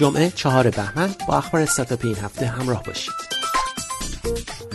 جمعه چهار بهمن با اخبار استارتاپی این هفته همراه باشید.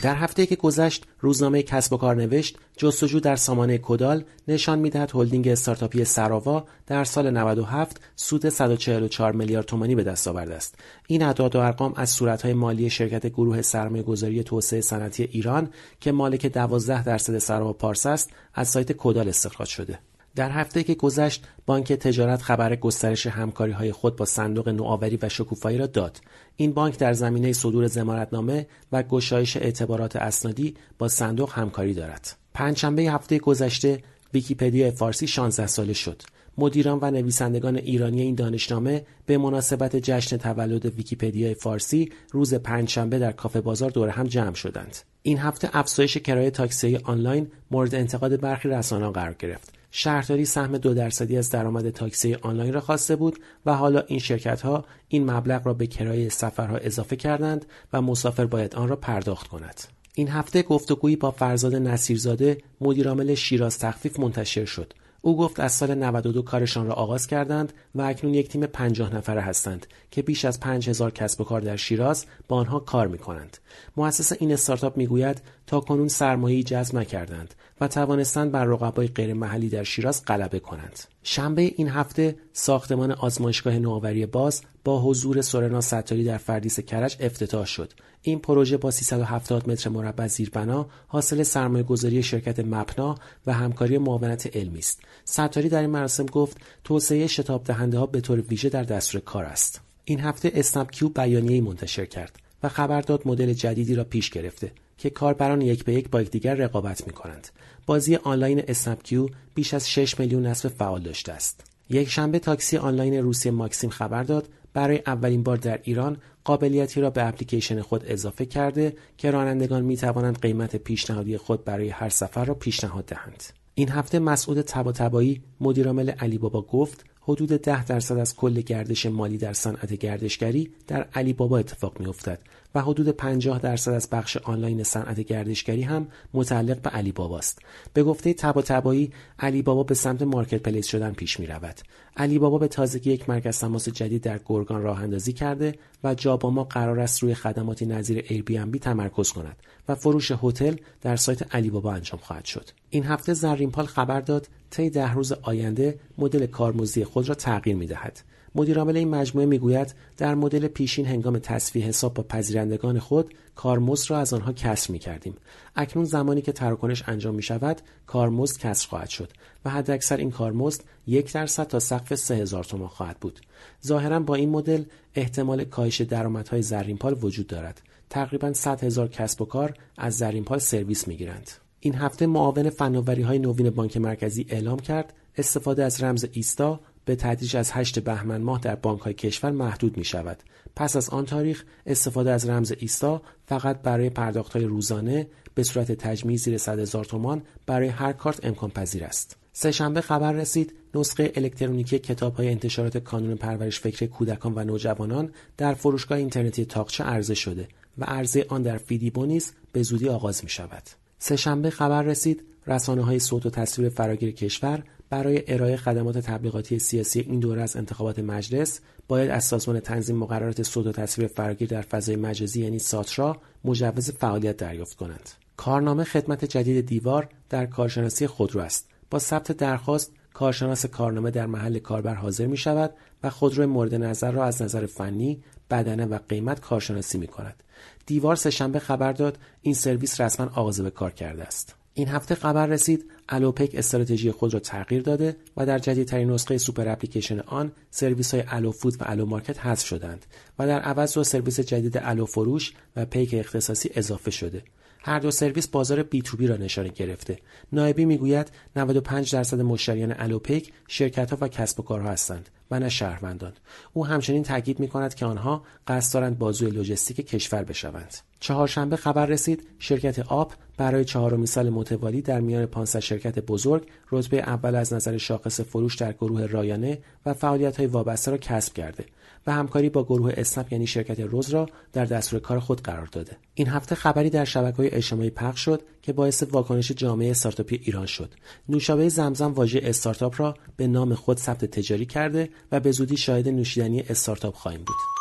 در هفته که گذشت روزنامه کسب و کار نوشت جستجو در سامانه کدال نشان می‌دهد هلدینگ استارتاپی سراوا در سال 97 سود 144 میلیارد تومانی به دست آورده است این اعداد و ارقام از صورتهای مالی شرکت گروه سرمایه گذاری توسعه صنعتی ایران که مالک 12 درصد سراوا پارس است از سایت کدال استخراج شده در هفته که گذشت بانک تجارت خبر گسترش همکاری های خود با صندوق نوآوری و شکوفایی را داد این بانک در زمینه صدور ضمانتنامه و گشایش اعتبارات اسنادی با صندوق همکاری دارد پنجشنبه هفته گذشته ویکیپدیا فارسی 16 ساله شد مدیران و نویسندگان ایرانی این دانشنامه به مناسبت جشن تولد ویکیپدیا فارسی روز پنجشنبه در کافه بازار دور هم جمع شدند. این هفته افزایش کرایه تاکسی آنلاین مورد انتقاد برخی رسانه‌ها قرار گرفت. شهرداری سهم دو درصدی از درآمد تاکسی آنلاین را خواسته بود و حالا این شرکت ها این مبلغ را به کرایه سفرها اضافه کردند و مسافر باید آن را پرداخت کند. این هفته گفتگویی با فرزاد نصیرزاده مدیرعامل شیراز تخفیف منتشر شد او گفت از سال 92 کارشان را آغاز کردند و اکنون یک تیم 50 نفره هستند که بیش از 5000 کسب و کار در شیراز با آنها کار می کنند. مؤسس این استارتاپ می‌گوید تا کنون سرمایه‌ای جذب نکردند و توانستند بر رقبای غیر محلی در شیراز غلبه کنند. شنبه این هفته ساختمان آزمایشگاه نوآوری باز با حضور سورنا ستاری در فردیس کرج افتتاح شد. این پروژه با 370 متر مربع زیربنا حاصل سرمایه گذاری شرکت مپنا و همکاری معاونت علمی است. ستاری در این مراسم گفت توسعه شتاب دهنده ها به طور ویژه در دستور کار است. این هفته اسنپ کیو بیانیه‌ای منتشر کرد و خبر داد مدل جدیدی را پیش گرفته که کاربران یک به یک با یکدیگر رقابت می کنند. بازی آنلاین اسنپ کیو بیش از 6 میلیون نصب فعال داشته است. یک شنبه تاکسی آنلاین روسیه ماکسیم خبر داد برای اولین بار در ایران قابلیتی را به اپلیکیشن خود اضافه کرده که رانندگان می توانند قیمت پیشنهادی خود برای هر سفر را پیشنهاد دهند. این هفته مسعود تباتبایی مدیرعامل علی بابا گفت حدود ده درصد از کل گردش مالی در صنعت گردشگری در علی بابا اتفاق می افتد و حدود 50 درصد از بخش آنلاین صنعت گردشگری هم متعلق به علی باباست. به گفته تبا تبایی علی بابا به سمت مارکت پلیس شدن پیش می رود. علی بابا به تازگی یک مرکز تماس جدید در گرگان راه اندازی کرده و جاباما قرار است روی خدماتی نظیر بی تمرکز کند و فروش هتل در سایت علی بابا انجام خواهد شد. این هفته زرینپال خبر داد طی ده روز آینده مدل کارمزدی خود را تغییر می دهد. مدیرعامل این مجموعه می‌گوید در مدل پیشین هنگام تصفیه حساب با پذیرندگان خود کارمزد را از آنها کسر می کردیم. اکنون زمانی که تراکنش انجام می شود کارمزد کسر خواهد شد و حداکثر این کارمزد یک درصد تا سقف سه هزار تومان خواهد بود. ظاهرا با این مدل احتمال کاهش درآمدهای زرینپال وجود دارد. تقریبا 100 هزار کسب و کار از زرینپال سرویس می گیرند. این هفته معاون فناوری های نوین بانک مرکزی اعلام کرد استفاده از رمز ایستا به تدریج از 8 بهمن ماه در بانک های کشور محدود می شود. پس از آن تاریخ استفاده از رمز ایستا فقط برای پرداخت های روزانه به صورت تجمیع زیر 100 هزار تومان برای هر کارت امکان پذیر است. سهشنبه خبر رسید نسخه الکترونیکی کتاب های انتشارات کانون پرورش فکر کودکان و نوجوانان در فروشگاه اینترنتی تاقچه عرضه شده و عرضه آن در فیدیبو نیز به زودی آغاز می شود. سهشنبه خبر رسید رسانه های صوت و تصویر فراگیر کشور برای ارائه خدمات تبلیغاتی سیاسی این دوره از انتخابات مجلس باید از سازمان تنظیم مقررات صوت و تصویر فراگیر در فضای مجازی یعنی ساترا مجوز فعالیت دریافت کنند. کارنامه خدمت جدید دیوار در کارشناسی خودرو است. با ثبت درخواست کارشناس کارنامه در محل کاربر حاضر می شود و خودرو مورد نظر را از نظر فنی، بدنه و قیمت کارشناسی می کند. دیوار سهشنبه خبر داد این سرویس رسما آغاز به کار کرده است. این هفته خبر رسید الوپیک استراتژی خود را تغییر داده و در جدیدترین نسخه سوپر اپلیکیشن آن سرویس های الو فود و الو مارکت حذف شدند و در عوض دو سرویس جدید الو فروش و پیک اختصاصی اضافه شده هر دو سرویس بازار بی تو بی را نشانه گرفته. نایبی می‌گوید 95 درصد مشتریان الوپیک شرکت ها و کسب و کارها هستند و نه شهروندان. او همچنین تاکید می کند که آنها قصد دارند بازوی لوجستیک کشور بشوند. چهارشنبه خبر رسید شرکت آب برای چهارمین سال متوالی در میان 500 شرکت بزرگ رتبه اول از نظر شاخص فروش در گروه رایانه و فعالیت های وابسته را کسب کرده و همکاری با گروه اسنپ یعنی شرکت روز را در دستور کار خود قرار داده. این هفته خبری در شبکه های اجتماعی پخش شد که باعث واکنش جامعه استارتاپی ایران شد. نوشابه زمزم واژه استارتاپ را به نام خود ثبت تجاری کرده و به زودی شاهد نوشیدنی استارتاپ خواهیم بود.